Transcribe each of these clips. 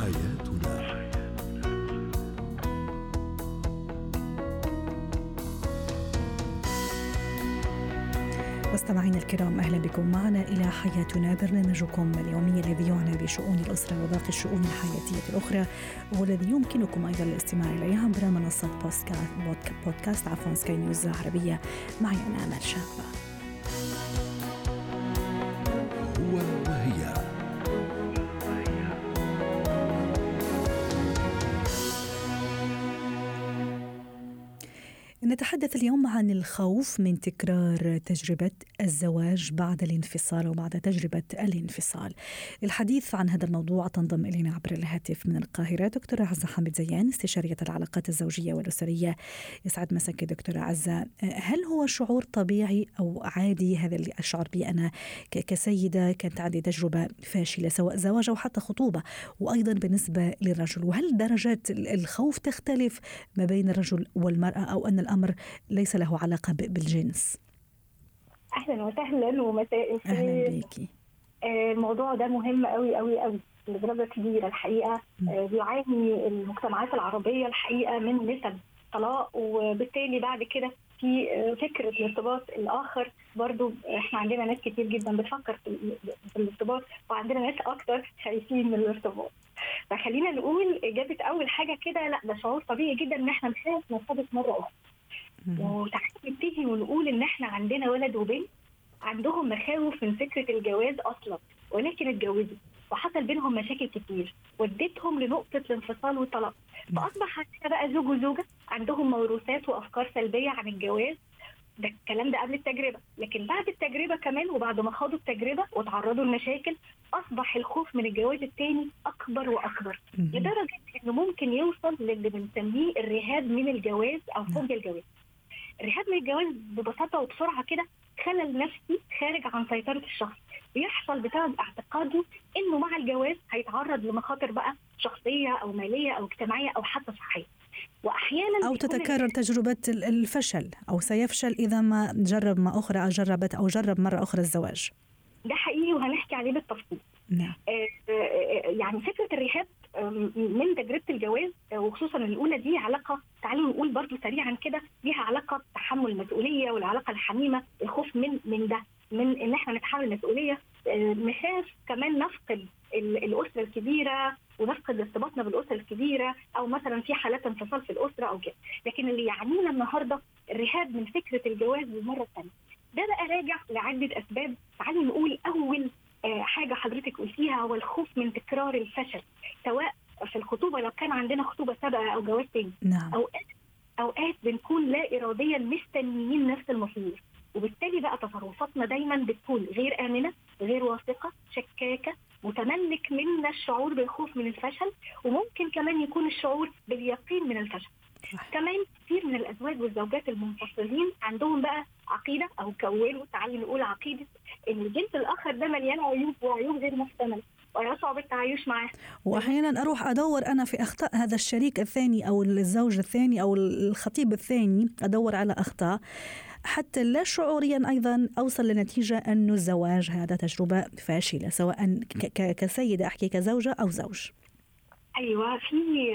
حياتنا مستمعينا الكرام أهلا بكم معنا إلى حياتنا برنامجكم اليومي الذي يعنى بشؤون الأسرة وباقي الشؤون الحياتية الأخرى والذي يمكنكم أيضا الاستماع إليه عبر منصة بودكاست, عفوا سكاي نيوز عربية معي أنا أمل شابة. نتحدث اليوم عن الخوف من تكرار تجربة الزواج بعد الانفصال وبعد تجربة الانفصال. الحديث عن هذا الموضوع تنضم إلينا عبر الهاتف من القاهرة دكتورة عزة حامد زيان استشارية العلاقات الزوجية والأسرية. يسعد مساك دكتورة عزة. هل هو شعور طبيعي أو عادي هذا اللي أشعر به أنا كسيدة كانت عندي تجربة فاشلة سواء زواج أو حتى خطوبة وأيضا بالنسبة للرجل؟ وهل درجات الخوف تختلف ما بين الرجل والمرأة أو أن الأمر ليس له علاقة بالجنس. أهلا وسهلا ومساء الخير. أهلا بيكي آه، الموضوع ده مهم قوي قوي قوي لدرجة كبيرة الحقيقة. آه، بيعاني المجتمعات العربية الحقيقة من نسب طلاق وبالتالي بعد كده في آه، فكرة الارتباط الآخر. برضو إحنا عندنا ناس كتير جدا بتفكر في الارتباط وعندنا ناس أكتر خايفين من الارتباط. فخلينا نقول إجابة أول حاجة كده لأ ده شعور طبيعي جدا إن إحنا نخاف نرتبط مرة أخرى وتعالى نبتدي ونقول إن إحنا عندنا ولد وبنت عندهم مخاوف من فكرة الجواز أصلا ولكن اتجوزوا وحصل بينهم مشاكل كتير. ودتهم لنقطة الانفصال والطلاق. فأصبح عندنا بقى زوج وزوجة عندهم موروثات وأفكار سلبية عن الجواز. ده الكلام ده قبل التجربة. لكن بعد التجربة كمان وبعد ما خاضوا التجربة وتعرضوا لمشاكل أصبح الخوف من الجواز الثاني أكبر وأكبر. لدرجة إنه ممكن يوصل للي بنسميه الرهاب من الجواز أو فوبيا الجواز. الرهاب من الجواز ببساطة وبسرعة كده خلل نفسي خارج عن سيطرة الشخص. بيحصل بسبب اعتقاده إنه مع الجواز هيتعرض لمخاطر بقى شخصية أو مالية أو اجتماعية أو حتى صحية. وأحيانا أو تتكرر تجربة الفشل أو سيفشل إذا ما جرب ما أخرى أو جربت أو جرب مرة أخرى الزواج. ده حقيقي وهنحكي عليه بالتفصيل. نعم. آه, آه، يعني فكرة الرهاب من تجربة الجواز وخصوصا الأولى دي علاقة تعالوا نقول برضو سريعا كده ليها علاقة تحمل المسؤولية والعلاقة الحميمة الخوف من من ده من إن إحنا نتحمل المسؤولية. آه، نخاف كمان نفقد الأسرة الكبيرة ونفقد ارتباطنا بالأسرة الكبيرة أو مثلا في حالات انفصال في الأسرة أو كده. لكن اللي يعنينا النهارده الرهاب من فكرة الجواز للمره الثانية ده بقى راجع لعدة أسباب. تعالوا نقول أول حاجة حضرتك قلتيها هو الخوف من تكرار الفشل سواء في الخطوبة لو كان عندنا خطوبة سابقة أو جواز تاني. نعم. اوقات أوقات بنكون لا اراديا مستنيين نفس المصير وبالتالي بقى تصرفاتنا دايما بتكون غير آمنة غير واثقة شكاكة متملك منا الشعور بالخوف من الفشل وممكن كمان يكون الشعور باليقين من الفشل. كمان كثير من الأزواج والزوجات المنفصلين عندهم بقى عقيدة أو كونوا تعالوا نقول عقيدة إن الجنس الآخر ده مليان عيوب وعيوب غير محتملة ويصعب التعايش معاه وأحيانا أروح أدور أنا في أخطاء هذا الشريك الثاني أو الزوج الثاني أو الخطيب الثاني أدور على أخطاء. حتى لا شعوريا أيضا أوصل لنتيجة انه الزواج هذا تجربة فاشلة سواء كسيدة أحكي كزوجة أو زوج. أيوه في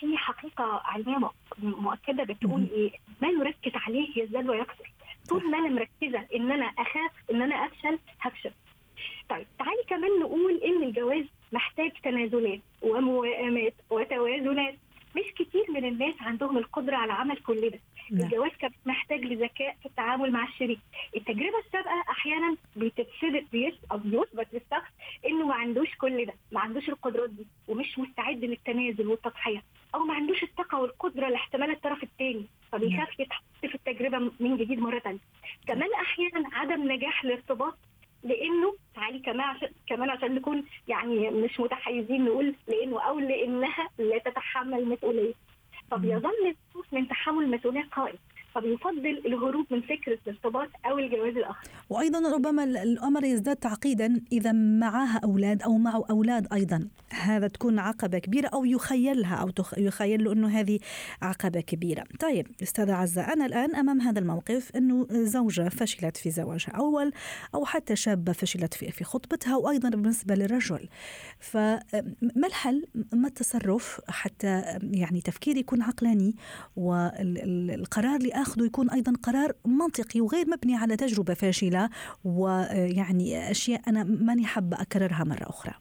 في حقيقة علميه مؤكدة بتقول إيه؟ ما نركز عليه يزداد ويكثر. طول ما أنا مركزة إن أنا اخاف ان أنا افشل هفشل طيب تعالي كمان نقول ان الجواز محتاج تنازلات وموائمات وتوازنات مش كتير من الناس عندهم القدرة على عمل كل ده لا. الجواز كان محتاج لذكاء في التعامل مع الشريك التجربة السابقة أحيانا بتتثبت بيثبت للشخص إنه ما عندوش كل ده ما عندوش القدرات دي ومش مستعد للتنازل والتضحية أو ما عندوش الطاقة والقدرة لاحتمال الطرف الثاني فبيخاف يتحط في التجربة من جديد مرة ثانية كمان أحيانا عدم نجاح الارتباط لأنه تعالي كمان عشان كمان عشان نكون يعني مش متحيزين نقول لأنه أو لأنها لا تتحمل مسؤولية. فبيظل الخوف من تحمل المسؤوليه قائم. فبيفضل الهروب من فكرة الارتباط أو الجواز الآخر. وأيضا ربما الأمر يزداد تعقيدا إذا معها أولاد أو معه أولاد أيضا. هذا تكون عقبة كبيرة أو يخيلها أو يخيل له أنه هذه عقبة كبيرة. طيب أستاذة عزة أنا الآن أمام هذا الموقف أنه زوجة فشلت في زواجها أول أو حتى شابة فشلت في في خطبتها وأيضا بالنسبة للرجل. فما الحل؟ ما التصرف حتى يعني تفكير يكون عقلاني والقرار اللي اخذه يكون أيضا قرار منطقي وغير مبني على تجربة فاشلة ويعني أشياء أنا ماني حابة أكررها مرة أخرى.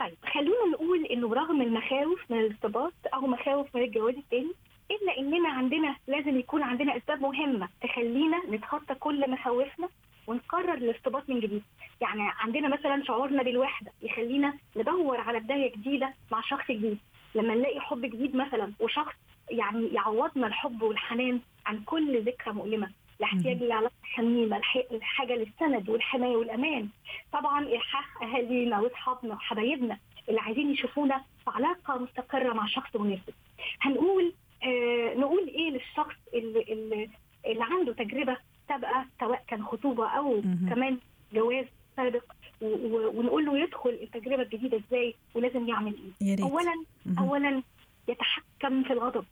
طيب خلونا نقول إنه رغم المخاوف من الارتباط أو مخاوف من الجواز الثاني إلا إننا عندنا لازم يكون عندنا أسباب مهمة تخلينا نتخطى كل مخاوفنا ونقرر الارتباط من جديد يعني عندنا مثلا شعورنا بالوحدة يخلينا ندور على بداية جديدة مع شخص جديد لما نلاقي حب جديد مثلا وشخص يعني يعوضنا الحب والحنان عن كل ذكرى مؤلمة. الاحتياج لعلاقه حميمه الحاجة للسند والحماية والأمان. طبعا إلحاح أهالينا وأصحابنا وحبايبنا اللي عايزين يشوفونا في علاقة مستقرة مع شخص مناسب. هنقول آه نقول إيه للشخص اللي, اللي, اللي عنده تجربة سابقة سواء كان خطوبة أو مم. كمان جواز سابق ونقول له يدخل التجربة الجديدة إزاي ولازم يعمل إيه. اولا مم. اولا يتحكم في الغضب.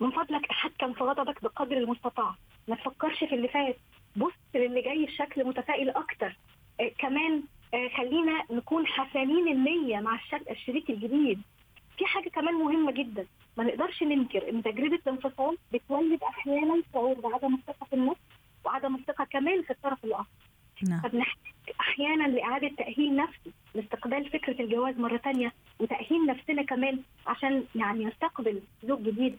من فضلك تحكم في غضبك بقدر المستطاع. ما تفكرش في اللي فات. بص للي جاي بشكل متفائل أكتر. آه كمان آه خلينا نكون حسنين النية مع الشريك الجديد. في حاجة كمان مهمة جدا. ما نقدرش ننكر إن تجربة الانفصال بتولد أحيانا شعور بعدم الثقة في النفس وعدم الثقة كمان في الطرف الآخر. نعم. فبنحتاج أحيانا لإعادة تأهيل نفسي لاستقبال فكرة الجواز مرة ثانية وتاهيل نفسنا كمان عشان يعني نستقبل زوج جديد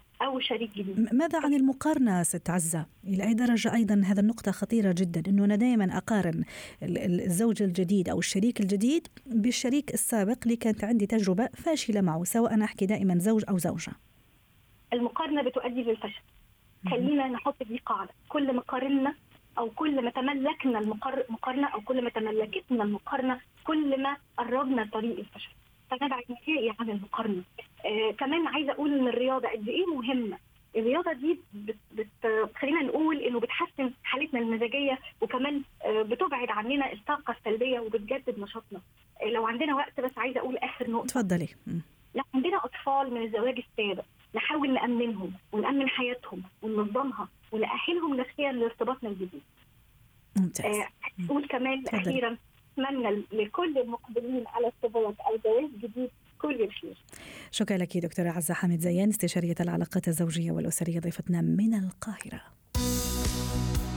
ماذا عن المقارنة ست عزة؟ إلى أي درجة أيضا هذا النقطة خطيرة جدا إنه أنا دائما أقارن الزوج الجديد أو الشريك الجديد بالشريك السابق اللي كانت عندي تجربة فاشلة معه سواء أنا أحكي دائما زوج أو زوجة. المقارنة بتؤدي للفشل. خلينا نحط دي قاعدة، كل ما قارنا أو كل ما تملكنا المقارنه أو كل ما تملكتنا المقارنة كل ما قربنا طريق الفشل فنبعد نهائي عن المقارنة آه كمان عايزة أقول إن الرياضة قد إيه مهمة الرياضة دي بت بت خلينا نقول إنه بتحسن حالتنا المزاجية وكمان آه بتبعد عننا الطاقة السلبية وبتجدد نشاطنا. آه لو عندنا وقت بس عايزة أقول آخر نقطة. اتفضلي. لو عندنا أطفال من الزواج السابق نحاول نأمنهم ونأمن حياتهم وننظمها ونأهلهم نفسيا لارتباطنا الجديد. ممتاز. آه أقول كمان أخيرا أتمنى لكل المقبلين على ارتباط أو جواز جديد كل الخير. شكرا لك دكتورة عزة حامد زيان استشارية العلاقات الزوجية والأسرية ضيفتنا من القاهرة.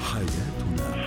حياتنا